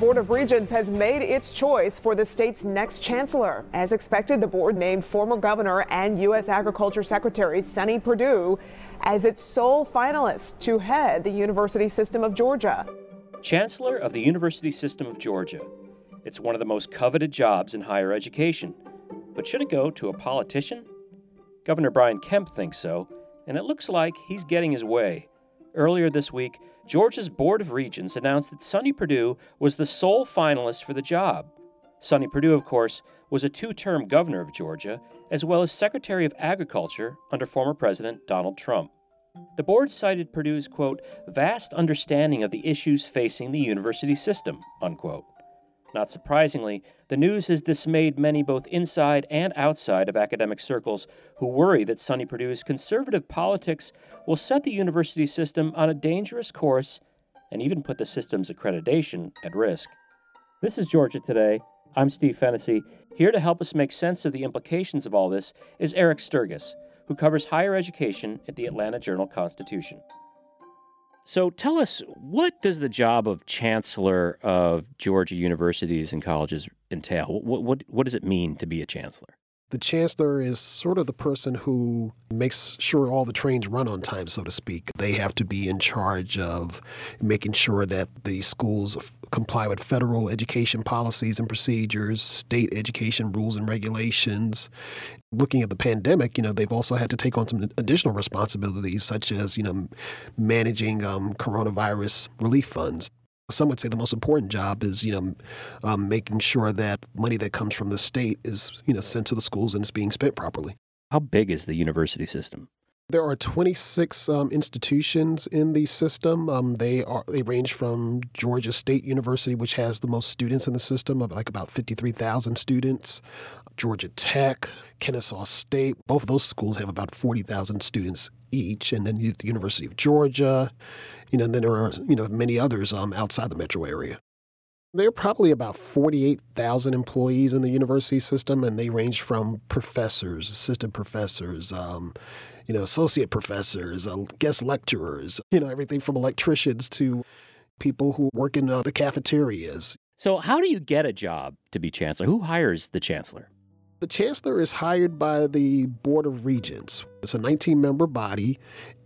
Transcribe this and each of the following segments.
Board of Regents has made its choice for the state's next chancellor. As expected, the board named former governor and U.S. Agriculture Secretary Sonny Perdue as its sole finalist to head the University System of Georgia. Chancellor of the University System of Georgia. It's one of the most coveted jobs in higher education. But should it go to a politician? Governor Brian Kemp thinks so, and it looks like he's getting his way. Earlier this week, Georgia's Board of Regents announced that Sonny Perdue was the sole finalist for the job. Sonny Perdue, of course, was a two term governor of Georgia, as well as Secretary of Agriculture under former President Donald Trump. The board cited Perdue's, quote, vast understanding of the issues facing the university system, unquote. Not surprisingly, the news has dismayed many both inside and outside of academic circles who worry that Sonny Perdue's conservative politics will set the university system on a dangerous course and even put the system's accreditation at risk. This is Georgia Today. I'm Steve Fennessy. Here to help us make sense of the implications of all this is Eric Stirgus, who covers higher education at the Atlanta Journal Constitution. So tell us, what does the job of chancellor of Georgia universities and colleges entail? What, what, what does it mean to be a chancellor? The chancellor is sort of the person who makes sure all the trains run on time, so to speak. They have to be in charge of making sure that the schools comply with federal education policies and procedures, state education rules and regulations. Looking at the pandemic, you know, they've also had to take on some additional responsibilities, such as, you know, managing um, coronavirus relief funds some would say the most important job is you know um, making sure that money that comes from the state is you know sent to the schools and is being spent properly. How big is the university system? There are 26 um, institutions in the system. Um, they are they range from Georgia State University, which has the most students in the system, of like about 53,000 students. Georgia Tech, Kennesaw State, both of those schools have about 40,000 students each, and then the University of Georgia, you know, and then there are you know many others um, outside the metro area. There are probably about 48,000 employees in the university system, and they range from professors, assistant professors, um, you know, associate professors, uh, guest lecturers, you know, everything from electricians to people who work in uh, the cafeterias. So, how do you get a job to be chancellor? Who hires the chancellor? The chancellor is hired by the Board of Regents. It's a 19 member body,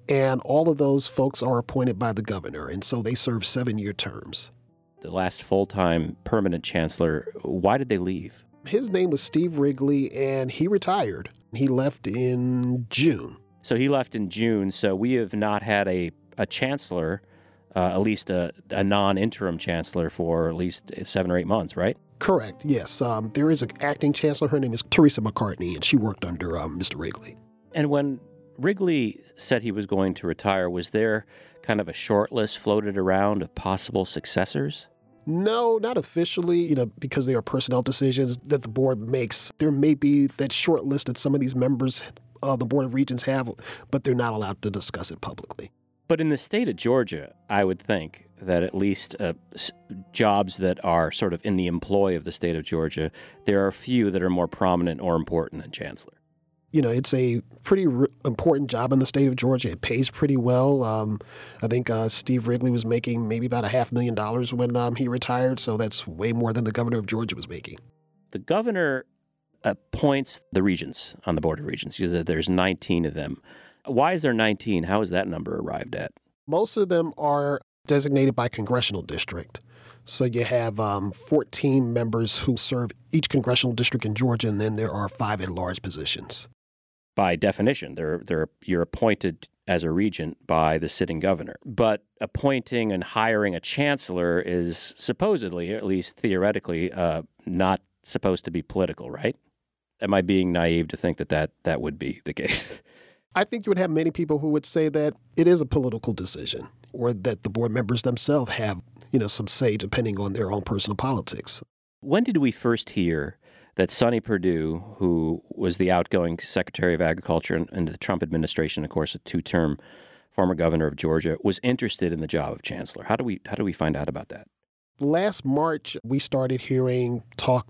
and all of those folks are appointed by the governor, and so they serve seven year terms. The last full time permanent chancellor, why did they leave? His name was Steve Wrigley, and he retired. He left in June. So he left in June. So we have not had a, a chancellor, uh, at least a, a non interim chancellor, for at least seven or eight months, right? Correct, yes. Um, there is an acting chancellor. Her name is Teresa MacCartney, and she worked under um, Mr. Wrigley. And when Wrigley said he was going to retire, was there kind of a short list floated around of possible successors? No, not officially, you know, because they are personnel decisions that the board makes. There may be that short list that some of these members of the Board of Regents have, but they're not allowed to discuss it publicly. But in the state of Georgia, I would think that at least uh, s- jobs that are sort of in the employ of the state of Georgia, there are a few that are more prominent or important than chancellor. You know, it's a pretty r- important job in the state of Georgia. It pays pretty well. Um, I think uh, Steve Wrigley was making maybe about a half million dollars when um, he retired, so that's way more than the governor of Georgia was making. The governor appoints the regents on the Board of Regents. There's 19 of them. Why is there 19? How is that number arrived at? Most of them are designated by congressional district. So you have um, 14 members who serve each congressional district in Georgia, and then there are five at large positions. By definition, they're, they're, you're appointed as a regent by the sitting governor. But appointing and hiring a chancellor is supposedly, at least theoretically, uh, not supposed to be political, right? am I being naive to think that that, that would be the case? I think you would have many people who would say that it is a political decision or that the board members themselves have, you know, some say depending on their own personal politics. When did we first hear that Sonny Perdue, who was the outgoing Secretary of Agriculture in, in the Trump administration, of course, a two-term former governor of Georgia, was interested in the job of chancellor? How do we how do we find out about that? Last March, we started hearing talk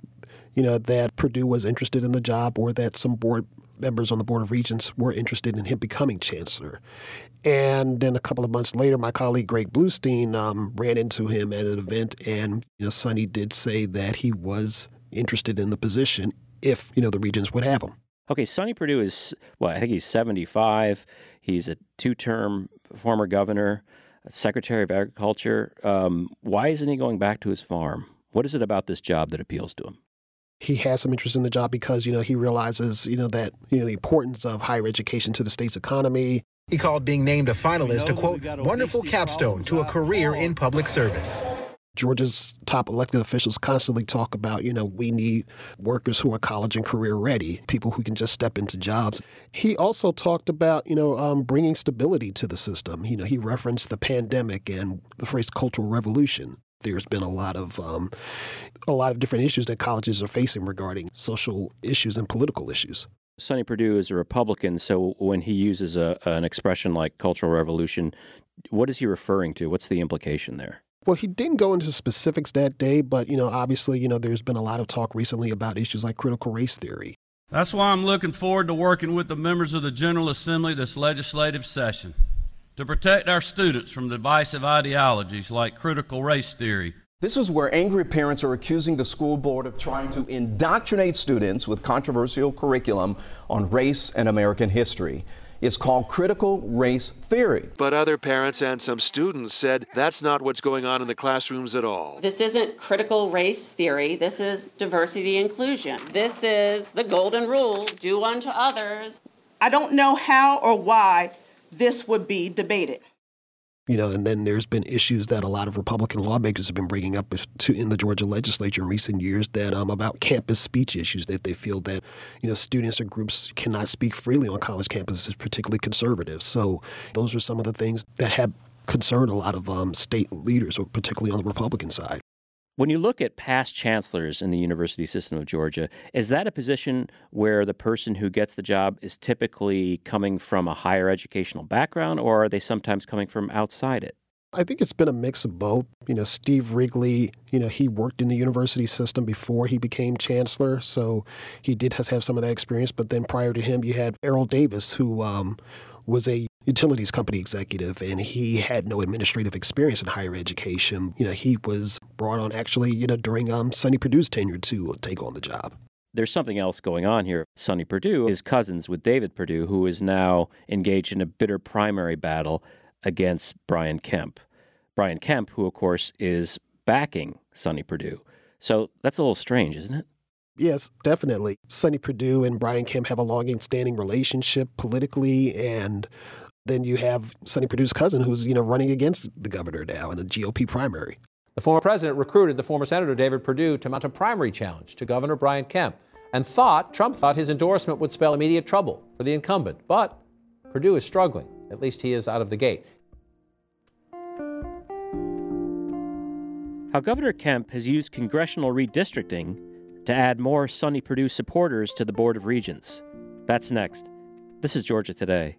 you know, that Perdue was interested in the job or that some board members on the Board of Regents were interested in him becoming chancellor. And then a couple of months later, my colleague Greg Bluestein um, ran into him at an event, and you know, Sonny did say that he was interested in the position if you know the Regents would have him. Okay, Sonny Perdue is well, I think he's 75. He's a two-term former governor, Secretary of Agriculture. Um, why isn't he going back to his farm? What is it about this job that appeals to him? He has some interest in the job because you know he realizes you know that you know the importance of higher education to the state's economy. He called being named a finalist a quote wonderful capstone to a career in public service. Georgia's top elected officials constantly talk about, you know, we need workers who are college and career ready, people who can just step into jobs. He also talked about, you know, um, bringing stability to the system. You know, he referenced the pandemic and the phrase cultural revolution there's been a lot of um, a lot of different issues that colleges are facing regarding social issues and political issues. Sonny Perdue is a Republican, so when he uses a, an expression like cultural revolution, what is he referring to? What's the implication there? Well, he didn't go into specifics that day, but you know, obviously, you know, there's been a lot of talk recently about issues like critical race theory. That's why I'm looking forward to working with the members of the General Assembly this legislative session to protect our students from divisive ideologies like critical race theory. This is where angry parents are accusing the school board of trying to indoctrinate students with controversial curriculum on race and American history. It's called critical race theory. But other parents and some students said that's not what's going on in the classrooms at all. This isn't critical race theory. This is diversity inclusion. This is the golden rule do unto others. I don't know how or why this would be debated. You know, and then there's been issues that a lot of Republican lawmakers have been bringing up in the Georgia legislature in recent years that um, about campus speech issues that they feel that you know students or groups cannot speak freely on college campuses, particularly conservative. So those are some of the things that have concerned a lot of um, state leaders, particularly on the Republican side. When you look at past chancellors in the university system of Georgia, is that a position where the person who gets the job is typically coming from a higher educational background, or are they sometimes coming from outside it? I think it's been a mix of both. You know, Steve Wrigley, you know, he worked in the university system before he became chancellor, so he did have some of that experience. But then prior to him, you had Erroll Davis, who um, was a utilities company executive and he had no administrative experience in higher education. You know, he was brought on actually, you know, during um, Sonny Perdue's tenure to take on the job. There's something else going on here. Sonny Perdue is cousins with David Perdue, who is now engaged in a bitter primary battle against Brian Kemp. Brian Kemp, who, of course, is backing Sonny Perdue. So that's a little strange, isn't it? Yes, definitely. Sonny Perdue and Brian Kemp have a long standing relationship politically, and then you have Sonny Perdue's cousin who's, you know, running against the governor now in the GOP primary. The former president recruited the former Senator David Perdue to mount a primary challenge to Governor Brian Kemp and thought Trump thought his endorsement would spell immediate trouble for the incumbent. But Perdue is struggling. At least he is out of the gate. How Governor Kemp has used congressional redistricting to add more Sonny Perdue supporters to the Board of Regents. That's next. This is Georgia Today.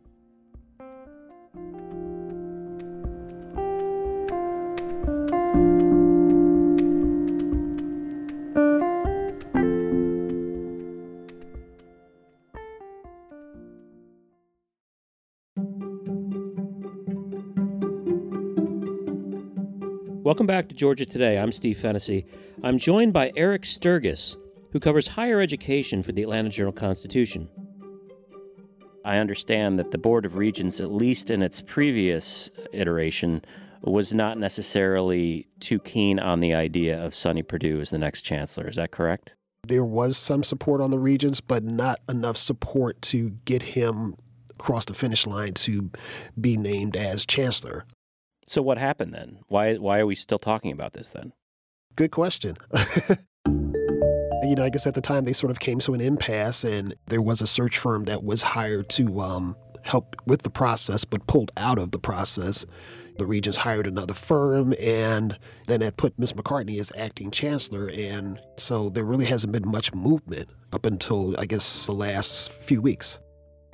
Welcome back to Georgia Today. I'm Steve Fennessy. I'm joined by Eric Stirgus, who covers higher education for the Atlanta Journal Constitution. I understand that the Board of Regents, at least in its previous iteration, was not necessarily too keen on the idea of Sonny Perdue as the next chancellor. Is that correct? There was some support on the Regents, but not enough support to get him across the finish line to be named as chancellor. So what happened then? Why why are we still talking about this then? Good question. you know, I guess at the time they sort of came to an impasse, and there was a search firm that was hired to um, help with the process, but pulled out of the process. The Regents hired another firm, and then that put Miss MacCartney as acting chancellor. And so there really hasn't been much movement up until, I guess, the last few weeks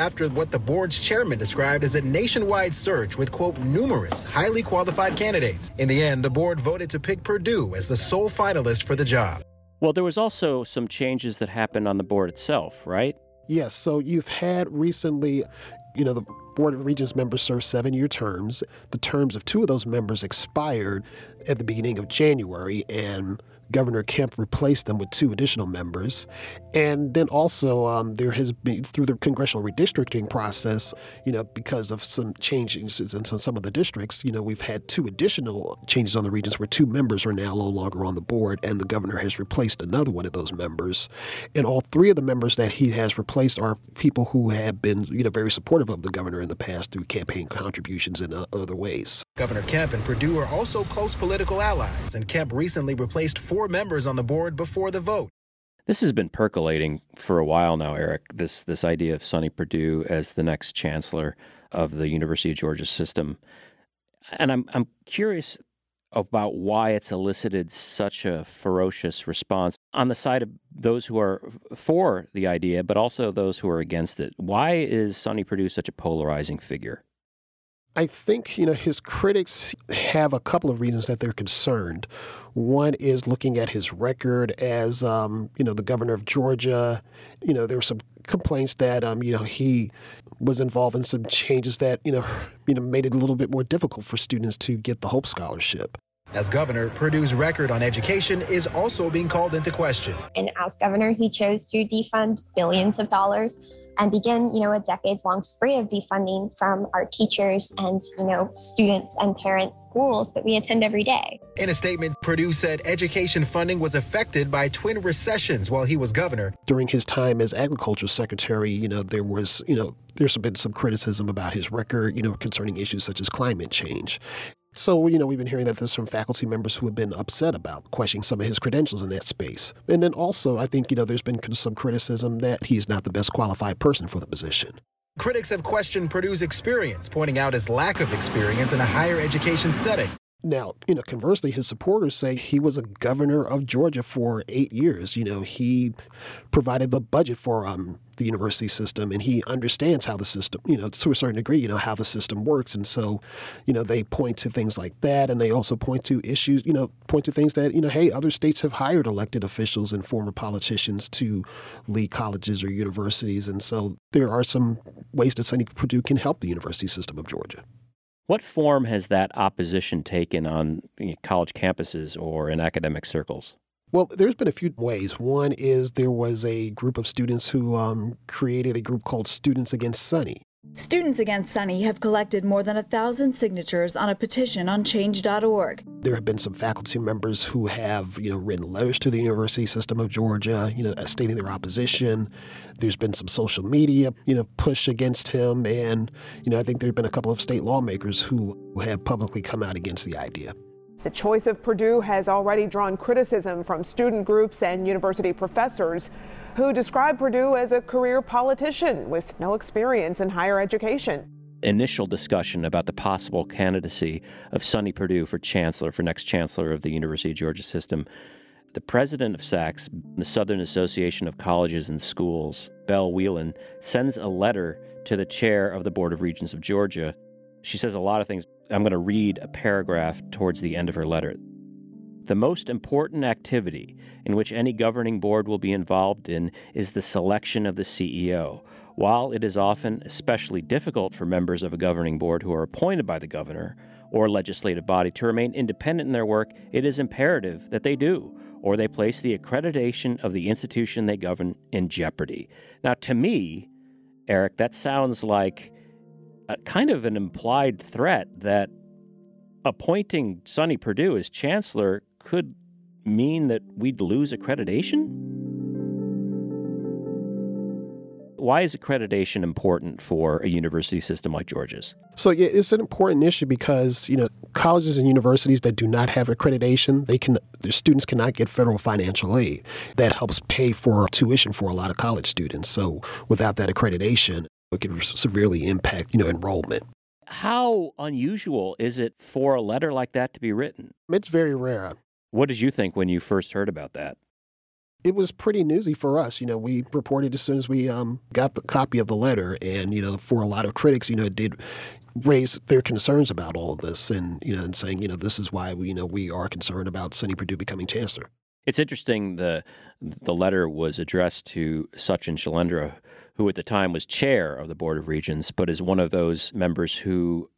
after what the board's chairman described as a nationwide search with, quote, numerous highly qualified candidates. In the end, the board voted to pick Perdue as the sole finalist for the job. Well, there was also some changes that happened on the board itself, right? Yes, so you've had recently, you know, the Board of Regents members serve seven year terms. The terms of two of those members expired at the beginning of January, and Governor Kemp replaced them with two additional members. And then also, um, there has been, through the congressional redistricting process, you know, because of some changes in some, of the districts, you know, we've had two additional changes on the regions where two members are now no longer on the board, and the governor has replaced another one of those members. And all three of the members that he has replaced are people who have been, you know, very supportive of the governor in the past through campaign contributions and uh, other ways. Governor Kemp and Perdue are also close political allies, and Kemp recently replaced four members on the board before the vote. This has been percolating for a while now, Eric. This this idea of Sonny Perdue as the next chancellor of the University of Georgia system, and I'm I'm curious about why it's elicited such a ferocious response on the side of those who are for the idea, but also those who are against it. Why is Sonny Perdue such a polarizing figure? I think, you know, his critics have a couple of reasons that they're concerned. One is looking at his record as, um, you know, the governor of Georgia. You know, there were some complaints that, um, you know, he was involved in some changes that, you know, you know, made it a little bit more difficult for students to get the Hope Scholarship. As governor, Perdue's record on education is also being called into question. And as governor, he chose to defund billions of dollars and begin, you know, a decades-long spree of defunding from our teachers and, you know, students and parents' schools that we attend every day. In a statement, Perdue said education funding was affected by twin recessions while he was governor. During his time as agriculture secretary, you know, there was, you know, there's been some criticism about his record, you know, concerning issues such as climate change. So, you know, we've been hearing that there's some faculty members who have been upset about questioning some of his credentials in that space. And then also, I think, you know, there's been some criticism that he's not the best qualified person for the position. Critics have questioned Perdue's experience, pointing out his lack of experience in a higher education setting. Now, you know, conversely, his supporters say he was a governor of Georgia for eight years. You know, he provided the budget for um, the university system and he understands how the system, you know, to a certain degree, you know, how the system works. And so, you know, they point to things like that and they also point to issues, you know, point to things that, you know, hey, other states have hired elected officials and former politicians to lead colleges or universities. And so there are some ways that Sonny Perdue can help the university system of Georgia. What form has that opposition taken on college campuses or in academic circles? Well, there's been a few ways. One is there was a group of students who um, created a group called Students Against Sonny. Students Against Sonny have collected more than a thousand signatures on a petition on change.org. There have been some faculty members who have, you know, written letters to the University System of Georgia, you know, stating their opposition. There's been some social media, you know, push against him, and you know, I think there have been a couple of state lawmakers who have publicly come out against the idea. The choice of Perdue has already drawn criticism from student groups and university professors who describe Perdue as a career politician with no experience in higher education. Initial discussion about the possible candidacy of Sonny Perdue for chancellor, for next chancellor of the University of Georgia system. The president of SACS, the Southern Association of Colleges and Schools, Belle Wheelan, sends a letter to the chair of the Board of Regents of Georgia. She says a lot of things. I'm going to read a paragraph towards the end of her letter. The most important activity in which any governing board will be involved in is the selection of the CEO. While it is often especially difficult for members of a governing board who are appointed by the governor or legislative body to remain independent in their work, it is imperative that they do, or they place the accreditation of the institution they govern in jeopardy. Now, to me, Eric, that sounds like a, kind of an implied threat that appointing Sonny Perdue as chancellor could mean that we'd lose accreditation? Why is accreditation important for a university system like Georgia's? So yeah, it's an important issue because you know colleges and universities that do not have accreditation, they can their students cannot get federal financial aid that helps pay for tuition for a lot of college students. So without that accreditation, it could severely impact you know enrollment. How unusual is it for a letter like that to be written? It's very rare. What did you think when you first heard about that? It was pretty newsy for us. You know, we reported as soon as we um, got the copy of the letter, and you know, for a lot of critics, you know, it did raise their concerns about all of this, and you know, and saying, you know, this is why we, you know, we are concerned about Sonny Perdue becoming chancellor. It's interesting. the The letter was addressed to Sachin Shailendra, who at the time was chair of the Board of Regents, but is one of those members who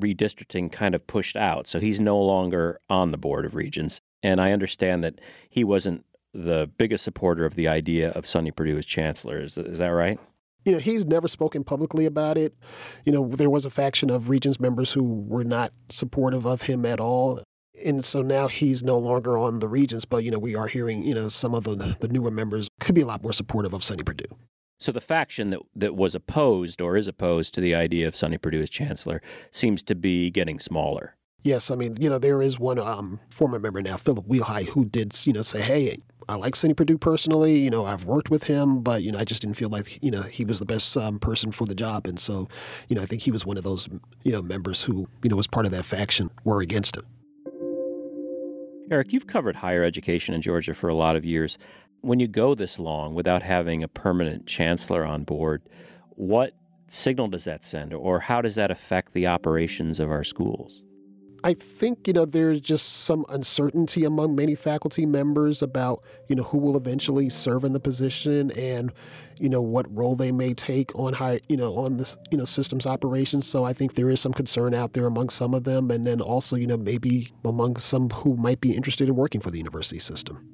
redistricting kind of pushed out. So he's no longer on the Board of Regents. And I understand that he wasn't the biggest supporter of the idea of Sonny Perdue as chancellor. Is, is that right? You know, he's never spoken publicly about it. You know, there was a faction of Regents members who were not supportive of him at all. And so now he's no longer on the Regents, but, you know, we are hearing, you know, some of the, the newer members could be a lot more supportive of Sonny Perdue. So the faction that, that was opposed or is opposed to the idea of Sonny Perdue as chancellor seems to be getting smaller. Yes, I mean, you know, there is one um, former member now, Philip Wilheit, who did, you know, say, hey, I like Sonny Perdue personally. You know, I've worked with him, but, you know, I just didn't feel like, you know, he was the best um, person for the job. And so, you know, I think he was one of those, you know, members who, you know, was part of that faction, were against him. Eric, you've covered higher education in Georgia for a lot of years. When you go this long without having a permanent chancellor on board, what signal does that send, or how does that affect the operations of our schools? I think, you know, there's just some uncertainty among many faculty members about, you know, who will eventually serve in the position and, you know, what role they may take on high, you know, on this, you know, systems operations. So I think there is some concern out there among some of them. And then also, you know, maybe among some who might be interested in working for the university system.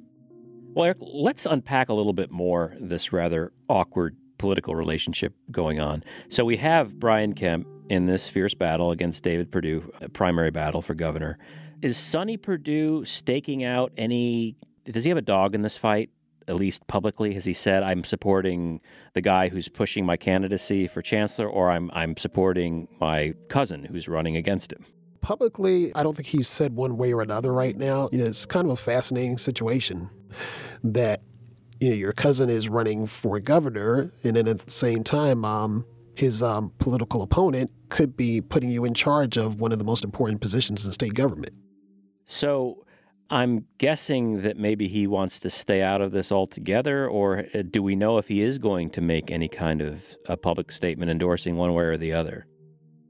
Well, Eric, let's unpack a little bit more this rather awkward political relationship going on. So we have Brian Kemp in this fierce battle against David Perdue, a primary battle for governor. Is Sonny Perdue staking out any? Does he have a dog in this fight? At least publicly, has he said, "I'm supporting the guy who's pushing my candidacy for chancellor," or "I'm I'm supporting my cousin who's running against him"? Publicly, I don't think he's said one way or another right now. You know, it's kind of a fascinating situation that you know your cousin is running for governor, and then at the same time, um, his um, political opponent could be putting you in charge of one of the most important positions in state government. So I'm guessing that maybe he wants to stay out of this altogether, or uh, do we know if he is going to make any kind of a public statement endorsing one way or the other?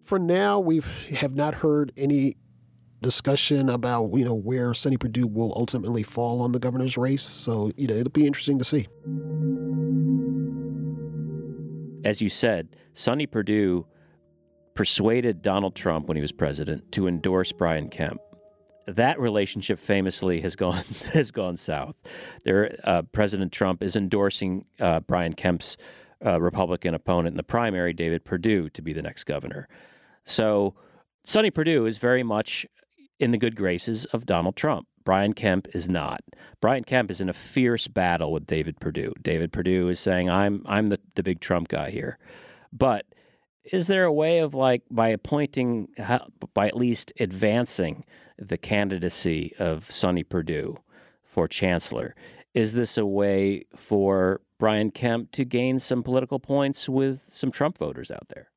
For now, we have not heard any discussion about you know where Sonny Perdue will ultimately fall on the governor's race. So you know it'll be interesting to see. As you said, Sonny Perdue persuaded Donald Trump when he was president to endorse Brian Kemp. That relationship famously has gone has gone south. There, uh, President Trump is endorsing uh, Brian Kemp's uh, Republican opponent in the primary, David Perdue, to be the next governor. So, Sonny Perdue is very much in the good graces of Donald Trump. Brian Kemp is not. Brian Kemp is in a fierce battle with David Perdue. David Perdue is saying, "I'm I'm the, the big Trump guy here," but is there a way of like by appointing by at least advancing the candidacy of Sonny Perdue for chancellor? Is this a way for Brian Kemp to gain some political points with some Trump voters out there?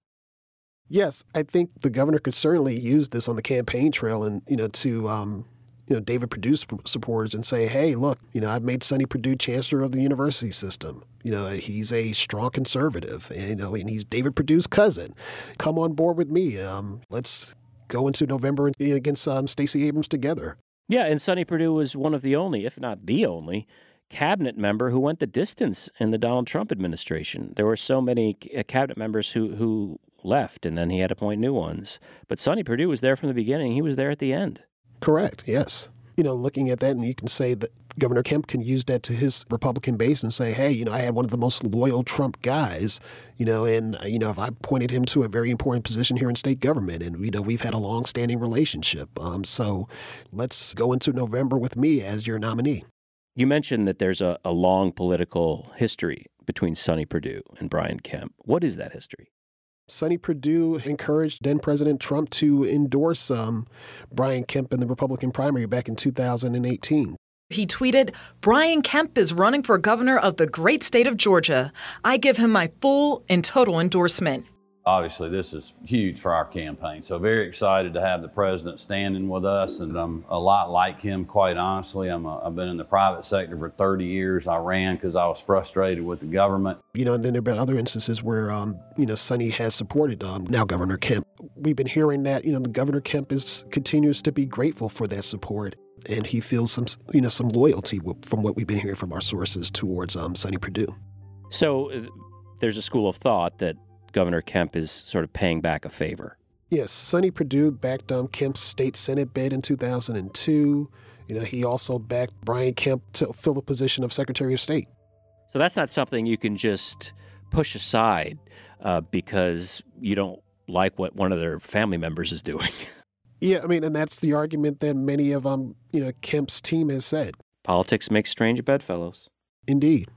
Yes, I think the governor could certainly use this on the campaign trail and you know to um, you know David Perdue supporters and say, hey, look, you know I've made Sonny Perdue chancellor of the university system. You know he's a strong conservative, and, you know, and he's David Perdue's cousin. Come on board with me. Um, let's go into November against um, Stacey Abrams together. Yeah, and Sonny Perdue was one of the only, if not the only, cabinet member who went the distance in the Donald Trump administration. There were so many uh, cabinet members who who left, and then he had to appoint new ones. But Sonny Perdue was there from the beginning. He was there at the end. Correct. Yes. You know, looking at that, and you can say that Governor Kemp can use that to his Republican base and say, hey, you know, I had one of the most loyal Trump guys, you know, and, you know, if I pointed him to a very important position here in state government, and, you know, we've had a long standing relationship. Um, so let's go into November with me as your nominee. You mentioned that there's a, a long political history between Sonny Perdue and Brian Kemp. What is that history? Sonny Perdue encouraged then President Trump to endorse um, Brian Kemp in the Republican primary back in 2018. He tweeted, Brian Kemp is running for governor of the great state of Georgia. I give him my full and total endorsement obviously this is huge for our campaign. So very excited to have the president standing with us, and I'm a lot like him, quite honestly. I'm a, I've been in the private sector for 30 years. I ran because I was frustrated with the government. You know, and then there have been other instances where, um, you know, Sonny has supported um, now Governor Kemp. We've been hearing that, you know, the Governor Kemp is continues to be grateful for that support. And he feels some, you know, some loyalty from what we've been hearing from our sources towards um, Sonny Perdue. So uh, there's a school of thought that Governor Kemp is sort of paying back a favor. Yes, Sonny Perdue backed um, Kemp's state Senate bid in 2002. You know, he also backed Brian Kemp to fill the position of Secretary of State. So that's not something you can just push aside uh, because you don't like what one of their family members is doing. yeah, I mean, and that's the argument that many of um, you know, Kemp's team has said. Politics makes strange bedfellows. Indeed.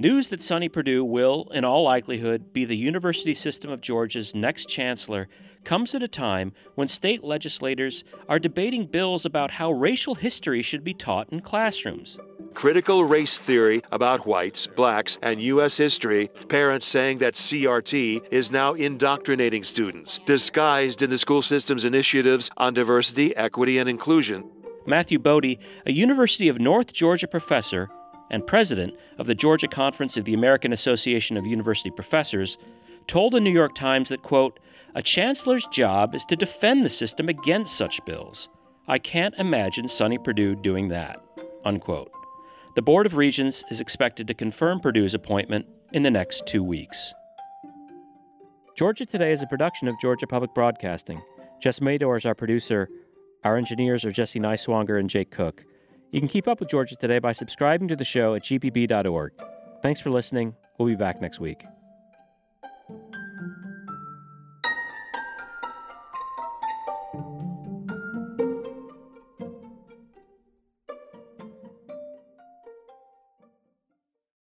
News that Sonny Perdue will, in all likelihood, be the University System of Georgia's next chancellor comes at a time when state legislators are debating bills about how racial history should be taught in classrooms. Critical race theory about whites, blacks, and U.S. history, parents saying that CRT is now indoctrinating students, disguised in the school system's initiatives on diversity, equity, and inclusion. Matthew Boedy, a University of North Georgia professor, and president of the Georgia Conference of the American Association of University Professors, told the New York Times that, quote, a chancellor's job is to defend the system against such bills. I can't imagine Sonny Perdue doing that, unquote. The Board of Regents is expected to confirm Perdue's appointment in the next two weeks. Georgia Today is a production of Georgia Public Broadcasting. Jess Mador is our producer. Our engineers are Jesse Neiswanger and Jake Cook. You can keep up with Georgia Today by subscribing to the show at gpb.org. Thanks for listening. We'll be back next week.